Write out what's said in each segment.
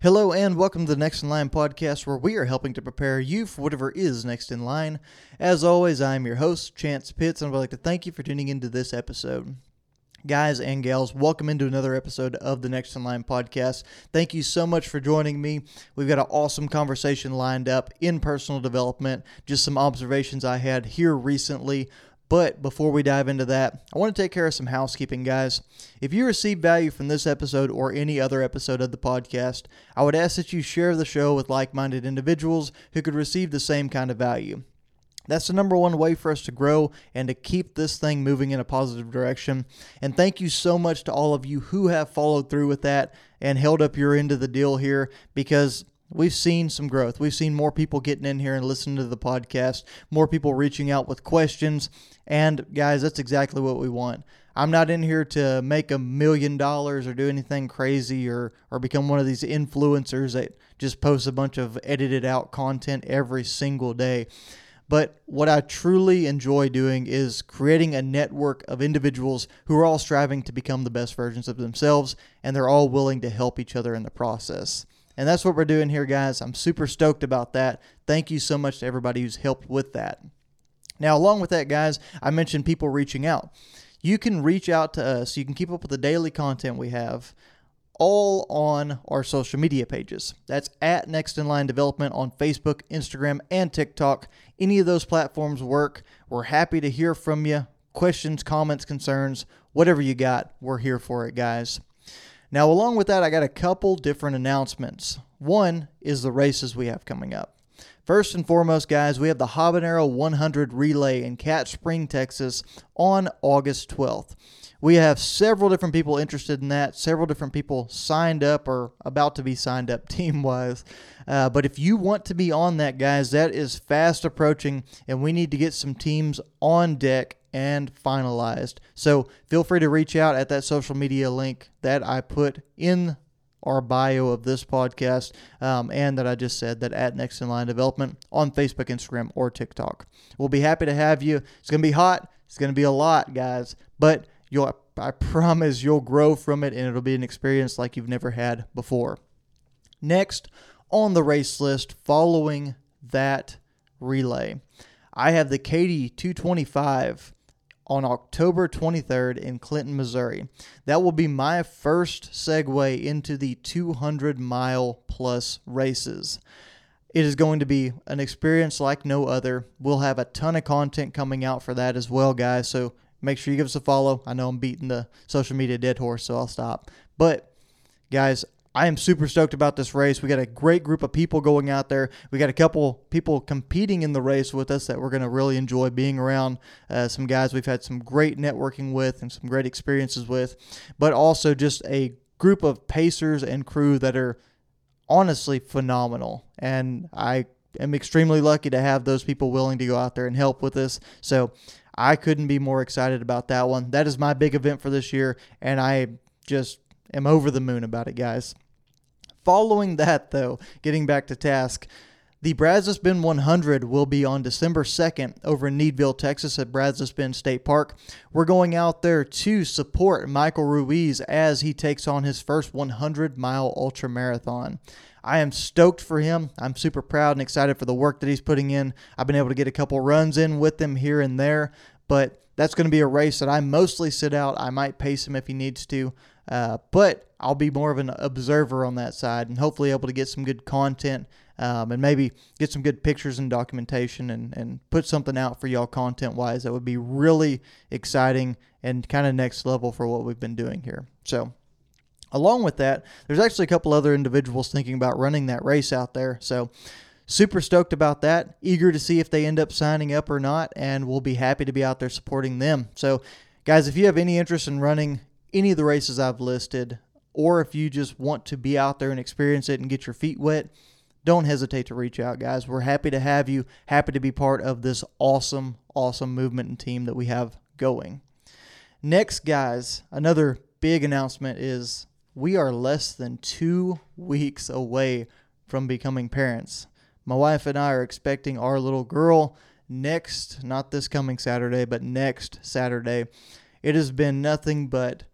Hello and welcome to the Next in Line podcast, where we are helping to prepare you for whatever is next in line. As always, I'm your host, Chance Pitts, and I would like to thank you for tuning into this episode. Guys and gals, welcome into another episode of the Next in Line podcast. Thank you so much for joining me. We've got an awesome conversation lined up in personal development, just some observations I had here recently but before we dive into that, I want to take care of some housekeeping, guys. If you receive value from this episode or any other episode of the podcast, I would ask that you share the show with like minded individuals who could receive the same kind of value. That's the number one way for us to grow and to keep this thing moving in a positive direction. And thank you so much to all of you who have followed through with that and held up your end of the deal here because We've seen some growth. We've seen more people getting in here and listening to the podcast, more people reaching out with questions. And guys, that's exactly what we want. I'm not in here to make a million dollars or do anything crazy or, or become one of these influencers that just posts a bunch of edited out content every single day. But what I truly enjoy doing is creating a network of individuals who are all striving to become the best versions of themselves, and they're all willing to help each other in the process. And that's what we're doing here, guys. I'm super stoked about that. Thank you so much to everybody who's helped with that. Now, along with that, guys, I mentioned people reaching out. You can reach out to us. You can keep up with the daily content we have all on our social media pages. That's at Next in Line Development on Facebook, Instagram, and TikTok. Any of those platforms work. We're happy to hear from you. Questions, comments, concerns, whatever you got, we're here for it, guys. Now, along with that, I got a couple different announcements. One is the races we have coming up. First and foremost, guys, we have the Habanero 100 Relay in Cat Spring, Texas on August 12th. We have several different people interested in that, several different people signed up or about to be signed up team wise. Uh, but if you want to be on that, guys, that is fast approaching, and we need to get some teams on deck and finalized. So feel free to reach out at that social media link that I put in our bio of this podcast um, and that I just said that at Next in Line Development on Facebook, Instagram, or TikTok. We'll be happy to have you. It's going to be hot. It's going to be a lot, guys, but you'll I promise you'll grow from it and it'll be an experience like you've never had before. Next on the race list, following that relay, I have the Katy 225 on October 23rd in Clinton, Missouri. That will be my first segue into the 200 mile plus races. It is going to be an experience like no other. We'll have a ton of content coming out for that as well, guys. So make sure you give us a follow. I know I'm beating the social media dead horse, so I'll stop. But, guys, I am super stoked about this race. We got a great group of people going out there. We got a couple people competing in the race with us that we're going to really enjoy being around. Uh, some guys we've had some great networking with and some great experiences with, but also just a group of pacers and crew that are honestly phenomenal. And I am extremely lucky to have those people willing to go out there and help with us. So I couldn't be more excited about that one. That is my big event for this year, and I just am over the moon about it, guys. Following that, though, getting back to task, the Brazos Bend 100 will be on December 2nd over in Needville, Texas at Brazos Bend State Park. We're going out there to support Michael Ruiz as he takes on his first 100 mile ultra marathon. I am stoked for him. I'm super proud and excited for the work that he's putting in. I've been able to get a couple runs in with him here and there, but that's going to be a race that I mostly sit out. I might pace him if he needs to. Uh, but I'll be more of an observer on that side and hopefully able to get some good content um, and maybe get some good pictures and documentation and, and put something out for y'all content wise that would be really exciting and kind of next level for what we've been doing here. So, along with that, there's actually a couple other individuals thinking about running that race out there. So, super stoked about that. Eager to see if they end up signing up or not, and we'll be happy to be out there supporting them. So, guys, if you have any interest in running any of the races I've listed, or if you just want to be out there and experience it and get your feet wet, don't hesitate to reach out, guys. We're happy to have you, happy to be part of this awesome, awesome movement and team that we have going. Next, guys, another big announcement is we are less than two weeks away from becoming parents. My wife and I are expecting our little girl next, not this coming Saturday, but next Saturday. It has been nothing but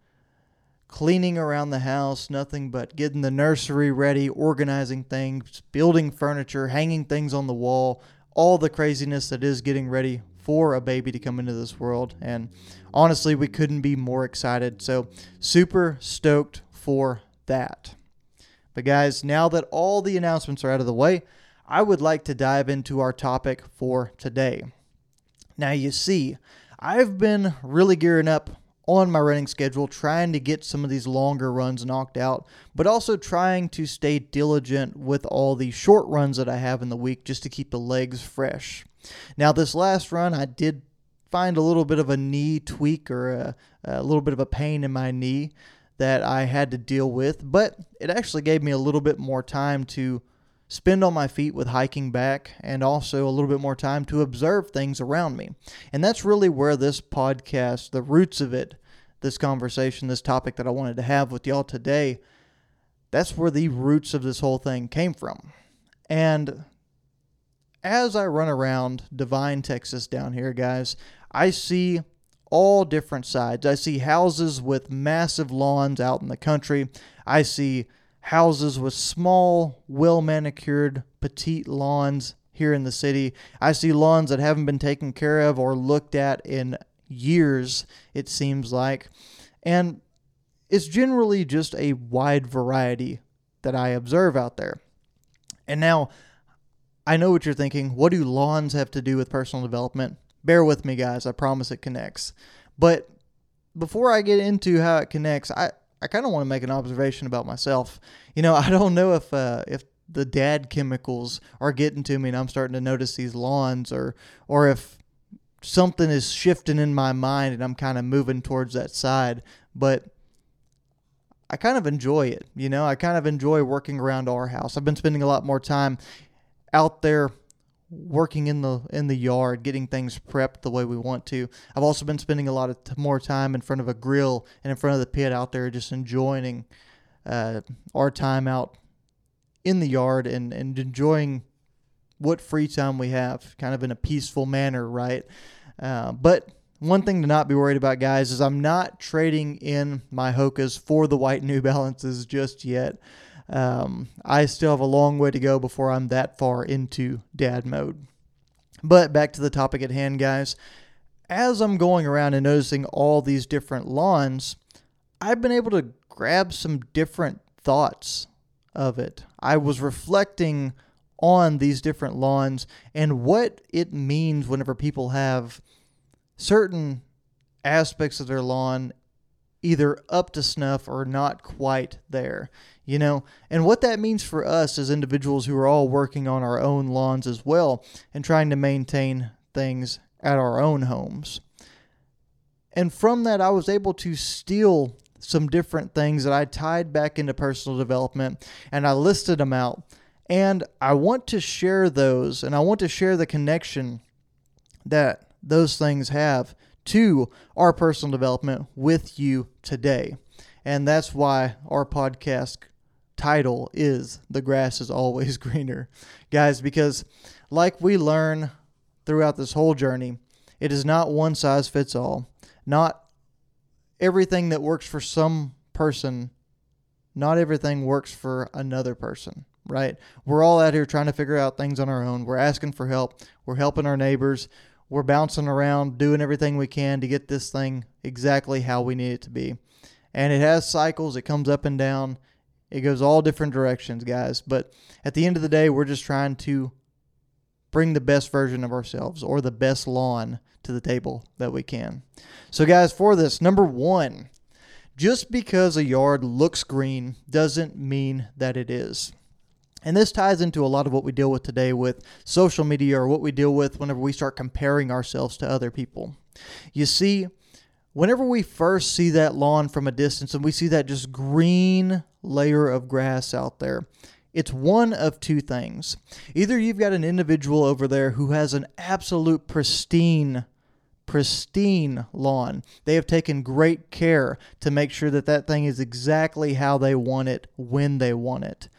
cleaning around the house, nothing but getting the nursery ready, organizing things, building furniture, hanging things on the wall, all the craziness that is getting ready for a baby to come into this world. And honestly, we couldn't be more excited. So, super stoked for that. But, guys, now that all the announcements are out of the way, I would like to dive into our topic for today. Now, you see, I've been really gearing up on my running schedule, trying to get some of these longer runs knocked out, but also trying to stay diligent with all the short runs that I have in the week just to keep the legs fresh. Now, this last run, I did find a little bit of a knee tweak or a, a little bit of a pain in my knee that I had to deal with, but it actually gave me a little bit more time to spend on my feet with hiking back and also a little bit more time to observe things around me. And that's really where this podcast, the roots of it, this conversation, this topic that I wanted to have with y'all today, that's where the roots of this whole thing came from. And as I run around Devine, Texas down here, guys, I see all different sides. I see houses with massive lawns out in the country. I see houses with small, well manicured, petite lawns here in the city. I see lawns that haven't been taken care of or looked at in years, it seems like. And it's generally just a wide variety that I observe out there. And now, I know what you're thinking. What do lawns have to do with personal development? Bear with me, guys. I promise it connects. But before I get into how it connects, I, I kind of want to make an observation about myself. You know, I don't know if uh, if the dad chemicals are getting to me and I'm starting to notice these lawns or or if something is shifting in my mind and I'm kind of moving towards that side, but I kind of enjoy it. You know, I kind of enjoy working around our house. I've been spending a lot more time out there working in the in the yard, getting things prepped the way we want to. I've also been spending a lot of t- more time in front of a grill and in front of the pit out there, just enjoying uh, our time out in the yard and and enjoying what free time we have, kind of in a peaceful manner, right? Uh, but one thing to not be worried about, guys, is I'm not trading in my Hokas for the white New Balances just yet. Um, I still have a long way to go before I'm that far into dad mode. But back to the topic at hand, guys. As I'm going around and noticing all these different lawns, I've been able to grab some different thoughts of it. I was reflecting on these different lawns and what it means whenever people have certain aspects of their lawn either up to snuff or not quite there you know? And what that means for us as individuals who are all working on our own lawns as well and trying to maintain things at our own homes. And from that i was able to steal some different things that i tied back into personal development and i listed them out. And i want to share those and i want to share the connection that those things have to our personal development with you today and that's why our podcast title is The Grass is Always Greener. Guys, because like we learn throughout this whole journey, it is not one size fits all. Not everything that works for some person, not everything works for another person, right? We're all out here trying to figure out things on our own. We're asking for help. We're helping our neighbors. We're bouncing around, doing everything we can to get this thing exactly how we need it to be. And it has cycles, it comes up and down. It goes all different directions, guys. But at the end of the day, we're just trying to bring the best version of ourselves or the best lawn to the table that we can. So, guys, for this, number one, just because a yard looks green doesn't mean that it is. And this ties into a lot of what we deal with today with social media or what we deal with whenever we start comparing ourselves to other people. You see, whenever we first see that lawn from a distance and we see that just green layer of grass out there, it's one of two things. Either you've got an individual over there who has an absolute pristine pristine lawn. They have taken great care to make sure that that thing is exactly how they want it when they want it.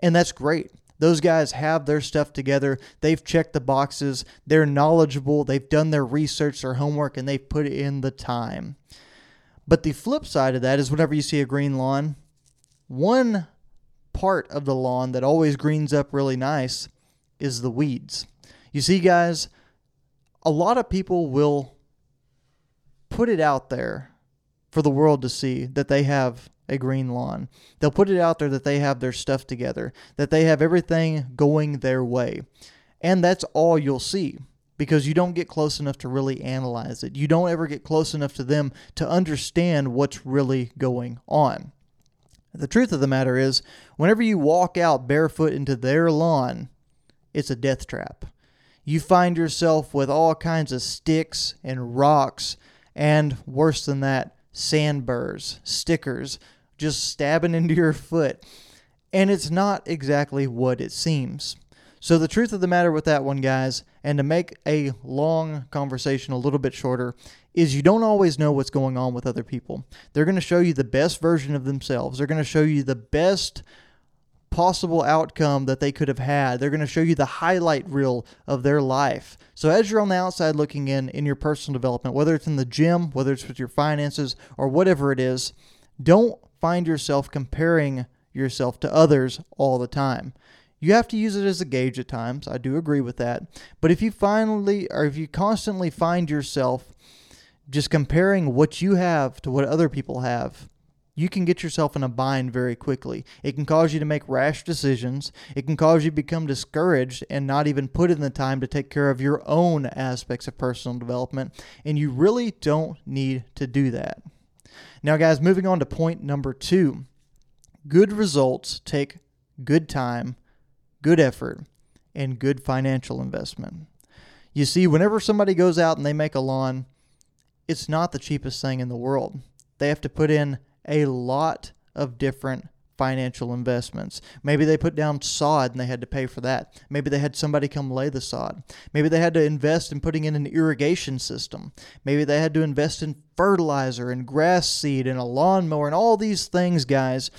And that's great. Those guys have their stuff together. They've checked the boxes. They're knowledgeable. They've done their research, their homework, and they've put in the time. But the flip side of that is whenever you see a green lawn, one part of the lawn that always greens up really nice is the weeds. You see, guys, a lot of people will put it out there for the world to see that they have a green lawn. They'll put it out there that they have their stuff together, that they have everything going their way. And that's all you'll see because you don't get close enough to really analyze it. You don't ever get close enough to them to understand what's really going on. The truth of the matter is, whenever you walk out barefoot into their lawn, it's a death trap. You find yourself with all kinds of sticks and rocks, and worse than that, sandburrs, stickers, just stabbing into your foot. And it's not exactly what it seems. So, the truth of the matter with that one, guys, and to make a long conversation a little bit shorter, is you don't always know what's going on with other people. They're going to show you the best version of themselves, they're going to show you the best possible outcome that they could have had. They're going to show you the highlight reel of their life. So as you're on the outside looking in in your personal development, whether it's in the gym, whether it's with your finances or whatever it is, don't find yourself comparing yourself to others all the time. You have to use it as a gauge at times. I do agree with that. But if you finally or if you constantly find yourself just comparing what you have to what other people have, you can get yourself in a bind very quickly. It can cause you to make rash decisions. It can cause you to become discouraged and not even put in the time to take care of your own aspects of personal development. And you really don't need to do that. Now, guys, moving on to point number two good results take good time good effort, and good financial investment. You see, whenever somebody goes out and they make a lawn, it's not the cheapest thing in the world. They have to put in a lot of different financial investments. Maybe they put down sod and they had to pay for that. Maybe they had somebody come lay the sod. Maybe they had to invest in putting in an irrigation system. Maybe they had to invest in fertilizer and grass seed and a lawnmower and all these things, guys.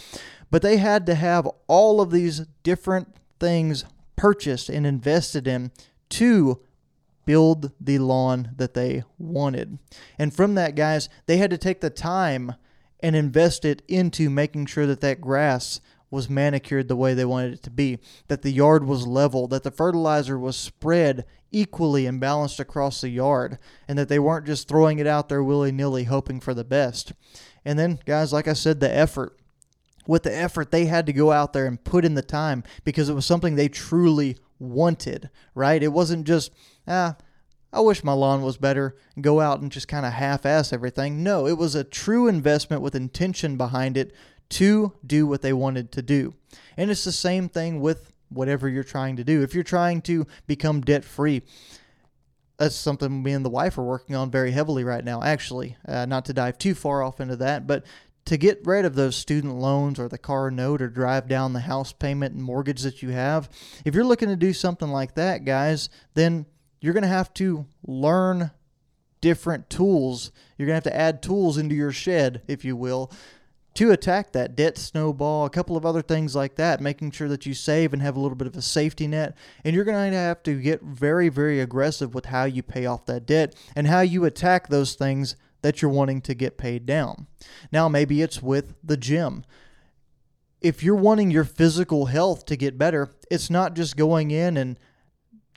But they had to have all of these different things purchased and invested in to build the lawn that they wanted. And from that, guys, they had to take the time and invest it into making sure that that grass was manicured the way they wanted it to be, that the yard was level, that the fertilizer was spread equally and balanced across the yard, and that they weren't just throwing it out there willy nilly hoping for the best. And then, guys, like I said, the effort with the effort they had to go out there and put in the time because it was something they truly wanted, right? It wasn't just, ah, I wish my lawn was better and go out and just kind of half ass everything. No, it was a true investment with intention behind it to do what they wanted to do. And it's the same thing with whatever you're trying to do. If you're trying to become debt free, that's something me and the wife are working on very heavily right now, actually. Uh, not to dive too far off into that, but to get rid of those student loans or the car note or drive down the house payment and mortgage that you have, if you're looking to do something like that, guys, then you're going to have to learn different tools. You're going to have to add tools into your shed, if you will, to attack that debt snowball, a couple of other things like that, making sure that you save and have a little bit of a safety net. And you're going to have to get very, very aggressive with how you pay off that debt and how you attack those things that you're wanting to get paid down. Now, maybe it's with the gym. If you're wanting your physical health to get better, it's not just going in and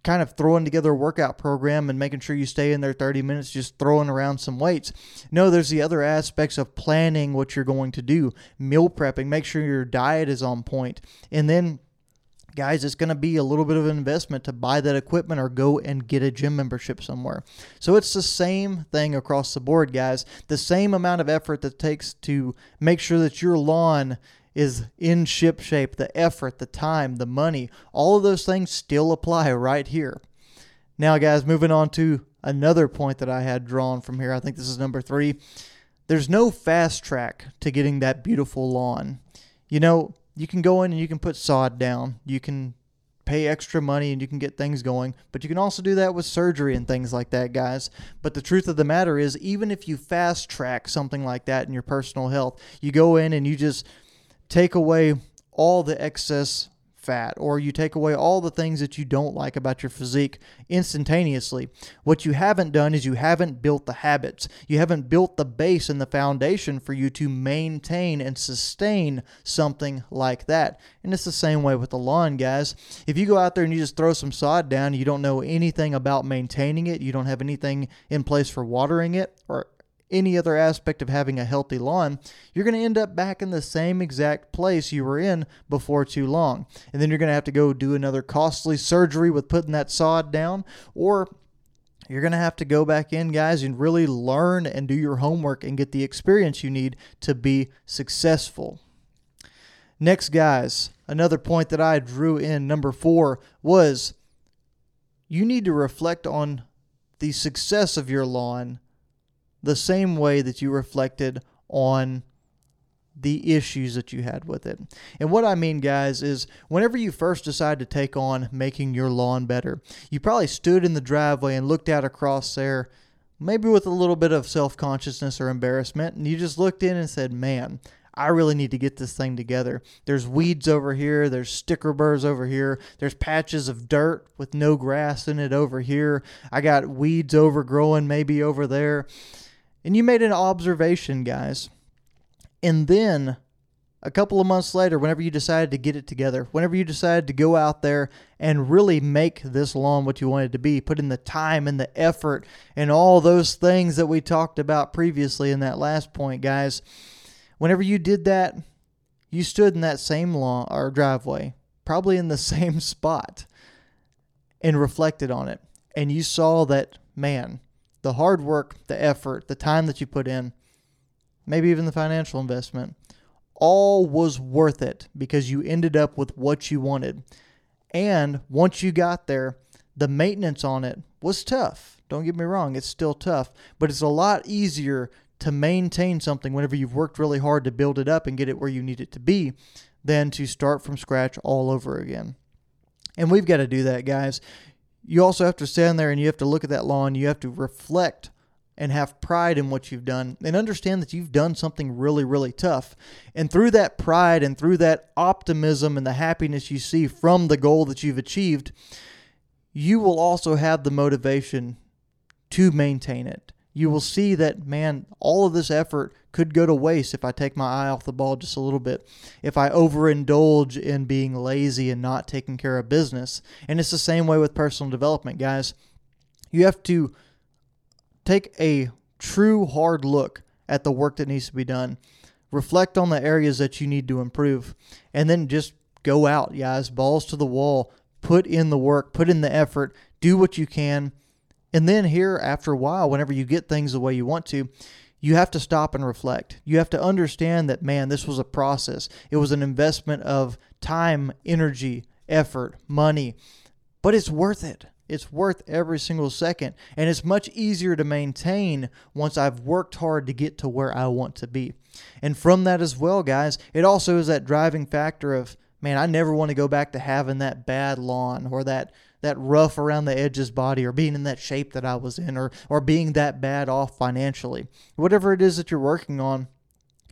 kind of throwing together a workout program and making sure you stay in there 30 minutes just throwing around some weights. No, there's the other aspects of planning what you're going to do, meal prepping, make sure your diet is on point, and then guys, it's going to be a little bit of an investment to buy that equipment or go and get a gym membership somewhere. So it's the same thing across the board, guys. The same amount of effort that takes to make sure that your lawn is in ship shape, the effort, the time, the money, all of those things still apply right here. Now, guys, moving on to another point that I had drawn from here. I think this is number three. There's no fast track to getting that beautiful lawn. You know, you can go in and you can put sod down. You can pay extra money and you can get things going. But you can also do that with surgery and things like that, guys. But the truth of the matter is, even if you fast track something like that in your personal health, you go in and you just take away all the excess fat or you take away all the things that you don't like about your physique instantaneously. What you haven't done is you haven't built the habits. You haven't built the base and the foundation for you to maintain and sustain something like that. And it's the same way with the lawn, guys. If you go out there and you just throw some sod down, you don't know anything about maintaining it, you don't have anything in place for watering it or any other aspect of having a healthy lawn, you're going to end up back in the same exact place you were in before too long. And then you're going to have to go do another costly surgery with putting that sod down, or you're going to have to go back in, guys, and really learn and do your homework and get the experience you need to be successful. Next, guys, another point that I drew in number four was you need to reflect on the success of your lawn the same way that you reflected on the issues that you had with it. And what I mean, guys, is whenever you first decide to take on making your lawn better, you probably stood in the driveway and looked out across there, maybe with a little bit of self consciousness or embarrassment, and you just looked in and said, Man, I really need to get this thing together. There's weeds over here, there's sticker burrs over here, there's patches of dirt with no grass in it over here. I got weeds overgrowing maybe over there. And you made an observation, guys. And then a couple of months later, whenever you decided to get it together, whenever you decided to go out there and really make this lawn what you wanted to be, put in the time and the effort and all those things that we talked about previously in that last point, guys, whenever you did that, you stood in that same lawn or driveway, probably in the same spot, and reflected on it. And you saw that, man, the hard work, the effort, the time that you put in, maybe even the financial investment, all was worth it because you ended up with what you wanted. And once you got there, the maintenance on it was tough. Don't get me wrong, it's still tough, but it's a lot easier to maintain something whenever you've worked really hard to build it up and get it where you need it to be than to start from scratch all over again. And we've got to do that, guys you also have to stand there and you have to look at that lawn. You have to reflect and have pride in what you've done and understand that you've done something really, really tough. And through that pride and through that optimism and the happiness you see from the goal that you've achieved, you will also have the motivation to maintain it. You will see that, man, all of this effort could go to waste if I take my eye off the ball just a little bit, if I overindulge in being lazy and not taking care of business. And it's the same way with personal development, guys. You have to take a true hard look at the work that needs to be done, reflect on the areas that you need to improve, and then just go out, guys, balls to the wall, put in the work, put in the effort, do what you can. And then here, after a while, whenever you get things the way you want to, you have to stop and reflect. You have to understand that, man, this was a process. It was an investment of time, energy, effort, money, but it's worth it. It's worth every single second. And it's much easier to maintain once I've worked hard to get to where I want to be. And from that as well, guys, it also is that driving factor of, man, I never want to go back to having that bad lawn or that that rough around the edges body or being in that shape that I was in or or being that bad off financially. Whatever it is that you're working on,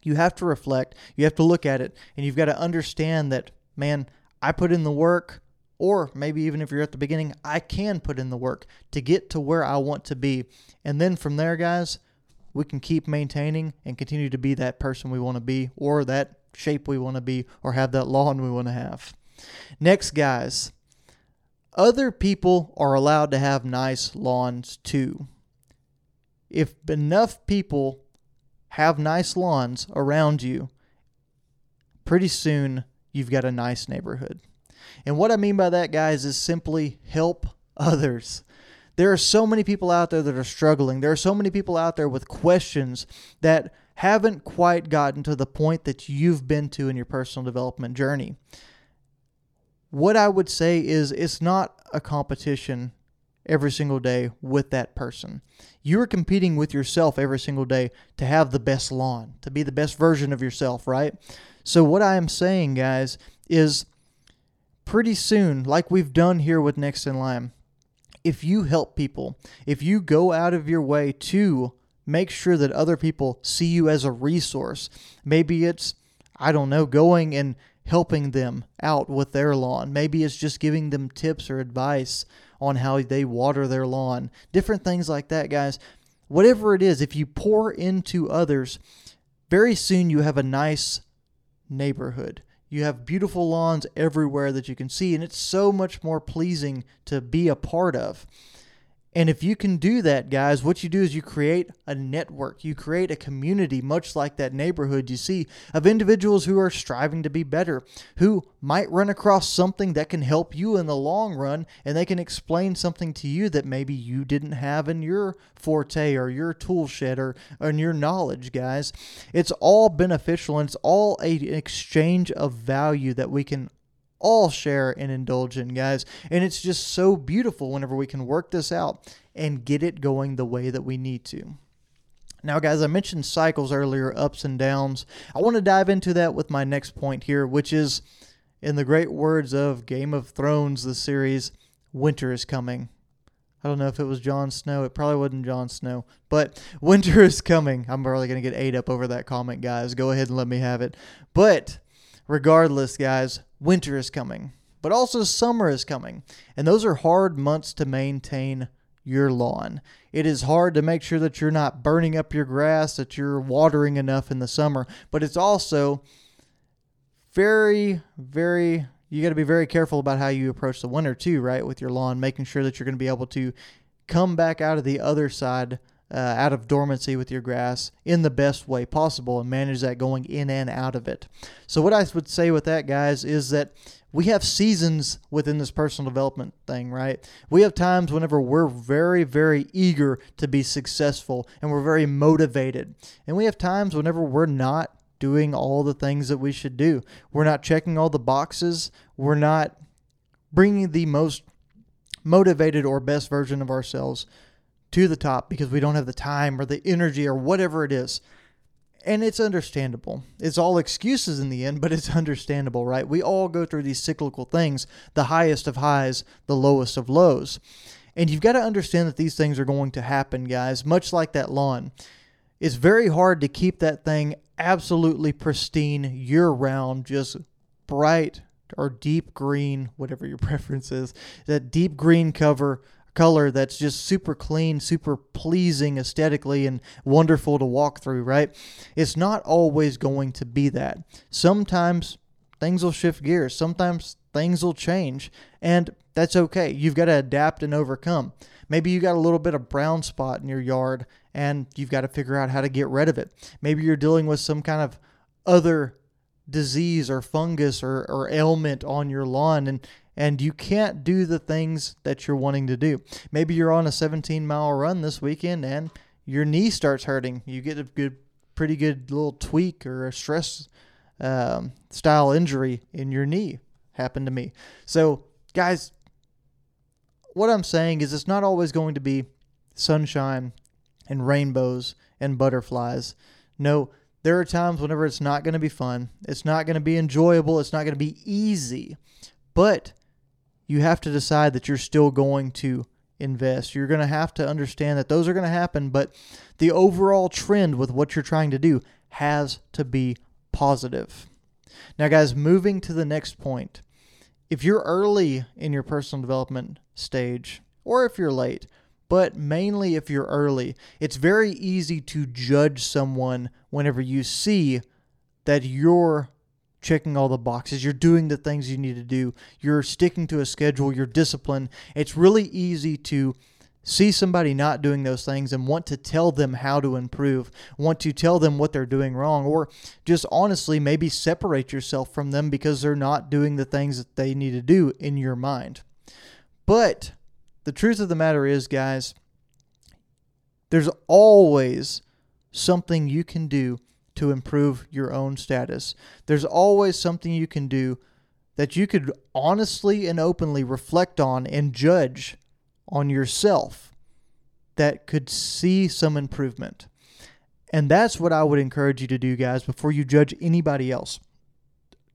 you have to reflect, you have to look at it, and you've got to understand that, man, I put in the work, or maybe even if you're at the beginning, I can put in the work to get to where I want to be. And then from there, guys, we can keep maintaining and continue to be that person we want to be, or that shape we want to be, or have that lawn we want to have. Next, guys, other people are allowed to have nice lawns too. If enough people have nice lawns around you, pretty soon you've got a nice neighborhood. And what I mean by that, guys, is simply help others. There are so many people out there that are struggling. There are so many people out there with questions that haven't quite gotten to the point that you've been to in your personal development journey what I would say is it's not a competition every single day with that person. You are competing with yourself every single day to have the best lawn, to be the best version of yourself, right? So, what I am saying, guys, is pretty soon, like we've done here with Next in Line, if you help people, if you go out of your way to make sure that other people see you as a resource, maybe it's, I don't know, going and helping them out with their lawn. Maybe it's just giving them tips or advice on how they water their lawn. Different things like that, guys. Whatever it is, if you pour into others, very soon you have a nice neighborhood. You have beautiful lawns everywhere that you can see, and it's so much more pleasing to be a part of. And if you can do that, guys, what you do is you create a network. You create a community, much like that neighborhood you see, of individuals who are striving to be better, who might run across something that can help you in the long run, and they can explain something to you that maybe you didn't have in your forte or your tool shed or, or in your knowledge, guys. It's all beneficial and it's all a, an exchange of value that we can all share and indulge in, guys. And it's just so beautiful whenever we can work this out and get it going the way that we need to. Now, guys, I mentioned cycles earlier, ups and downs. I want to dive into that with my next point here, which is in the great words of Game of Thrones, the series, winter is coming. I don't know if it was Jon Snow. It probably wasn't Jon Snow. But winter is coming. I'm probably going to get ate up over that comment, guys. Go ahead and let me have it. But regardless, guys, winter is coming, but also summer is coming. And those are hard months to maintain your lawn. It is hard to make sure that you're not burning up your grass, that you're watering enough in the summer, but it's also very, very, you got to be very careful about how you approach the winter too, right? With your lawn, making sure that you're going to be able to come back out of the other side uh, out of dormancy with your grass in the best way possible and manage that going in and out of it. So, what I would say with that, guys, is that we have seasons within this personal development thing, right? We have times whenever we're very, very eager to be successful and we're very motivated. And we have times whenever we're not doing all the things that we should do. We're not checking all the boxes. We're not bringing the most motivated or best version of ourselves to the top because we don't have the time or the energy or whatever it is. And it's understandable. It's all excuses in the end, but it's understandable, right? We all go through these cyclical things the highest of highs, the lowest of lows. And you've got to understand that these things are going to happen, guys, much like that lawn. It's very hard to keep that thing absolutely pristine year round, just bright or deep green, whatever your preference is, that deep green cover color that's just super clean, super pleasing aesthetically, and wonderful to walk through, right? It's not always going to be that. Sometimes things will shift gears, sometimes things will change, and that's okay. You've got to adapt and overcome. Maybe you got a little bit of brown spot in your yard and you've got to figure out how to get rid of it. Maybe you're dealing with some kind of other disease or fungus or, or ailment on your lawn and and you can't do the things that you're wanting to do. Maybe you're on a 17 mile run this weekend and your knee starts hurting. You get a good, pretty good little tweak or a stress um, style injury in your knee. Happened to me. So, guys, what I'm saying is it's not always going to be sunshine and rainbows and butterflies. No, there are times whenever it's not going to be fun, it's not going to be enjoyable, it's not going to be easy. But you have to decide that you're still going to invest. You're going to have to understand that those are going to happen, but the overall trend with what you're trying to do has to be positive. Now, guys, moving to the next point. If you're early in your personal development stage, or if you're late, but mainly if you're early, it's very easy to judge someone whenever you see that you're checking all the boxes. You're doing the things you need to do. You're sticking to a schedule. You're disciplined. It's really easy to see somebody not doing those things and want to tell them how to improve, want to tell them what they're doing wrong, or just honestly maybe separate yourself from them because they're not doing the things that they need to do in your mind. But the truth of the matter is, guys, there's always something you can do to improve your own status. There's always something you can do that you could honestly and openly reflect on and judge on yourself that could see some improvement. And that's what I would encourage you to do, guys, before you judge anybody else.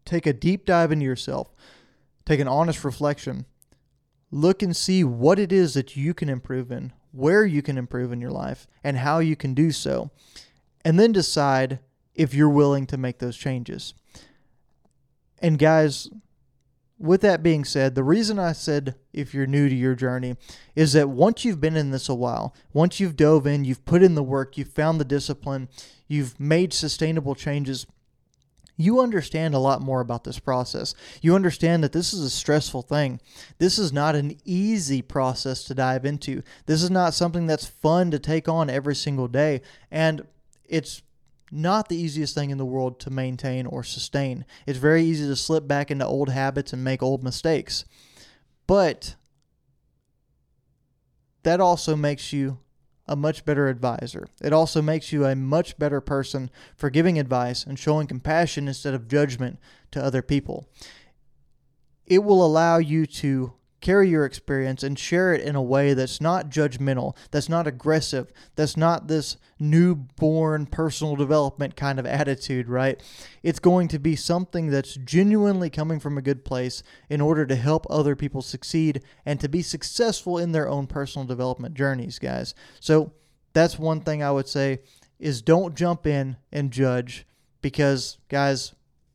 Take a deep dive into yourself, take an honest reflection, look and see what it is that you can improve in, where you can improve in your life, and how you can do so. And then decide if you're willing to make those changes. And guys, with that being said, the reason I said if you're new to your journey is that once you've been in this a while, once you've dove in, you've put in the work, you've found the discipline, you've made sustainable changes, you understand a lot more about this process. You understand that this is a stressful thing. This is not an easy process to dive into. This is not something that's fun to take on every single day. And it's not the easiest thing in the world to maintain or sustain. It's very easy to slip back into old habits and make old mistakes. But that also makes you a much better advisor. It also makes you a much better person for giving advice and showing compassion instead of judgment to other people. It will allow you to carry your experience and share it in a way that's not judgmental, that's not aggressive, that's not this newborn personal development kind of attitude, right? It's going to be something that's genuinely coming from a good place in order to help other people succeed and to be successful in their own personal development journeys, guys. So that's one thing I would say is don't jump in and judge because guys,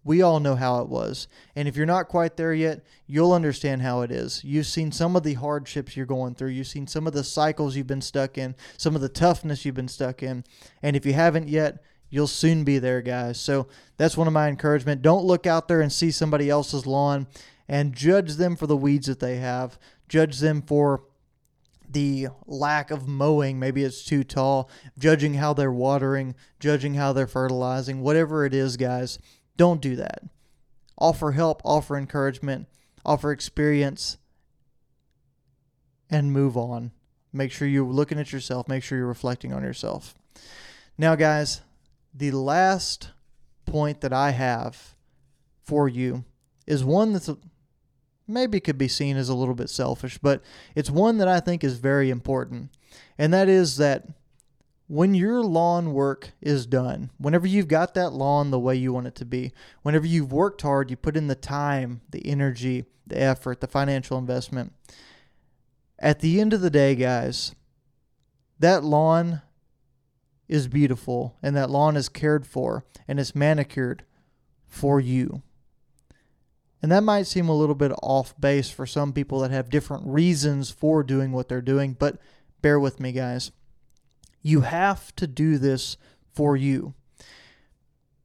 we all know how it was. And if you're not quite there yet, you'll understand how it is. You've seen some of the hardships you're going through, you've seen some of the cycles you've been stuck in, some of the toughness you've been stuck in. And if you haven't yet, you'll soon be there, guys. So that's one of my encouragement. Don't look out there and see somebody else's lawn and judge them for the weeds that they have. Judge them for the lack of mowing, maybe it's too tall, judging how they're watering, judging how they're fertilizing, whatever it is, guys. Don't do that. Offer help, offer encouragement, offer experience, and move on. Make sure you're looking at yourself, make sure you're reflecting on yourself. Now, guys, the last point that I have for you is one that's maybe could be seen as a little bit selfish, but it's one that I think is very important. And that is that when your lawn work is done, whenever you've got that lawn the way you want it to be, whenever you've worked hard, you put in the time, the energy, the effort, the financial investment, at the end of the day, guys, that lawn is beautiful and that lawn is cared for and it's manicured for you. And that might seem a little bit off base for some people that have different reasons for doing what they're doing, but bear with me, guys. You have to do this for you.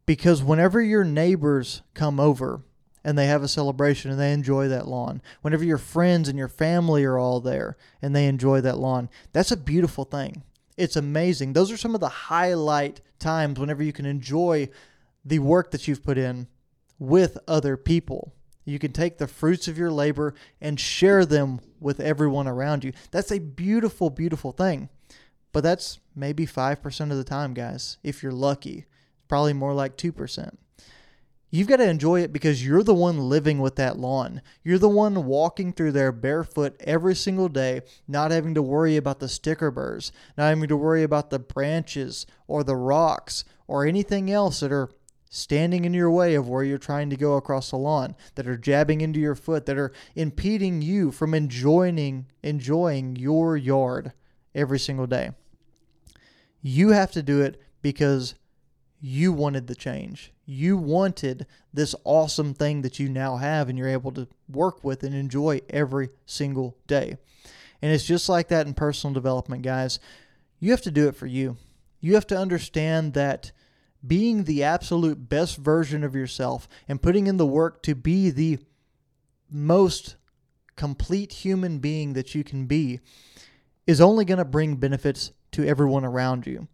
Because whenever your neighbors come over and they have a celebration and they enjoy that lawn, whenever your friends and your family are all there and they enjoy that lawn, that's a beautiful thing. It's amazing. Those are some of the highlight times whenever you can enjoy the work that you've put in with other people. You can take the fruits of your labor and share them with everyone around you. That's a beautiful, beautiful thing. But that's maybe 5% of the time, guys, if you're lucky. Probably more like 2%. You've got to enjoy it because you're the one living with that lawn. You're the one walking through there barefoot every single day, not having to worry about the sticker burrs, not having to worry about the branches or the rocks or anything else that are standing in your way of where you're trying to go across the lawn, that are jabbing into your foot, that are impeding you from enjoying enjoying your yard every single day. You have to do it because you wanted the change. You wanted this awesome thing that you now have and you're able to work with and enjoy every single day. And it's just like that in personal development, guys. You have to do it for you. You have to understand that being the absolute best version of yourself and putting in the work to be the most complete human being that you can be is only going to bring benefits to everyone around you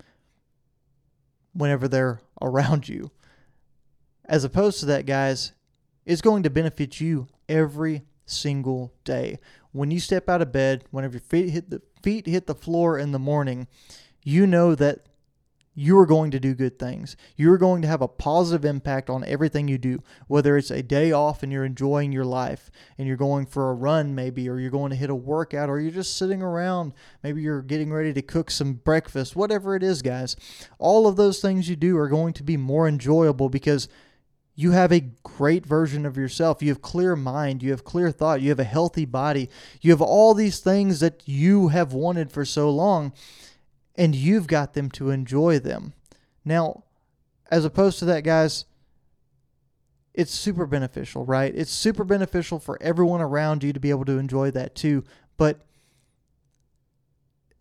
whenever they're around you. As opposed to that, guys, it's going to benefit you every single day. When you step out of bed, whenever your feet hit the feet hit the floor in the morning, you know that you are going to do good things. You are going to have a positive impact on everything you do, whether it's a day off and you're enjoying your life and you're going for a run, maybe, or you're going to hit a workout, or you're just sitting around. Maybe you're getting ready to cook some breakfast, whatever it is, guys. All of those things you do are going to be more enjoyable because you have a great version of yourself. You have clear mind, you have clear thought, you have a healthy body. You have all these things that you have wanted for so long and you've got them to enjoy them. Now, as opposed to that, guys, it's super beneficial, right? It's super beneficial for everyone around you to be able to enjoy that too. But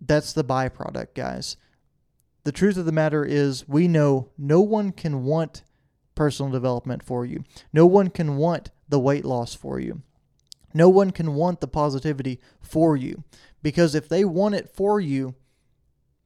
that's the byproduct, guys. The truth of the matter is, we know no one can want personal development for you. No one can want the weight loss for you. No one can want the positivity for you. Because if they want it for you,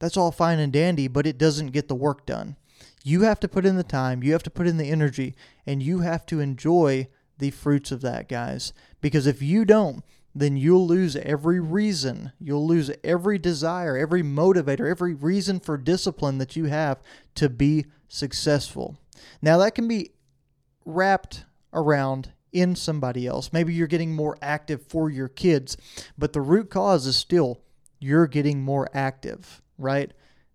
that's all fine and dandy, but it doesn't get the work done. You have to put in the time, you have to put in the energy, and you have to enjoy the fruits of that, guys. Because if you don't, then you'll lose every reason. You'll lose every desire, every motivator, every reason for discipline that you have to be successful. Now, that can be wrapped around in somebody else. Maybe you're getting more active for your kids, but the root cause is still you're getting more active, right?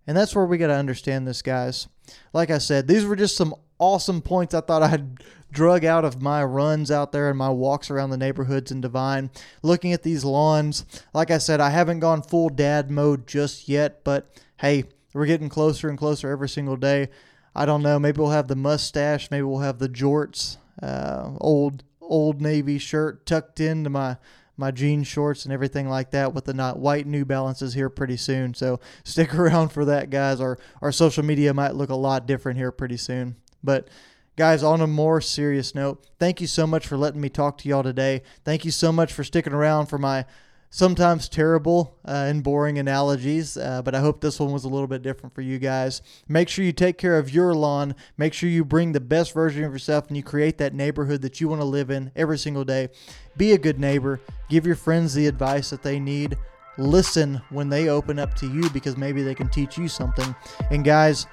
And that's where we got to understand this, guys. Like I said, these were just some awesome points I thought I'd drug out of my runs out there and my walks around the neighborhoods in Devine, Looking at these lawns, like I said, I haven't gone full dad mode just yet, but hey, we're getting closer and closer every single day. I don't know. Maybe we'll have the mustache. Maybe we'll have the jorts. Uh, old old navy shirt tucked into my my jean shorts and everything like that with the not white New Balances here pretty soon. So stick around for that, guys. Our our social media might look a lot different here pretty soon. But guys, on a more serious note, thank you so much for letting me talk to y'all today. Thank you so much for sticking around for my sometimes terrible uh, and boring analogies, uh, but I hope this one was a little bit different for you guys. Make sure you take care of your lawn. Make sure you bring the best version of yourself and you create that neighborhood that you want to live in every single day. Be a good neighbor. Give your friends the advice that they need. Listen when they open up to you because maybe they can teach you something. And guys,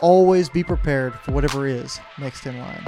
always be prepared for whatever is next in line.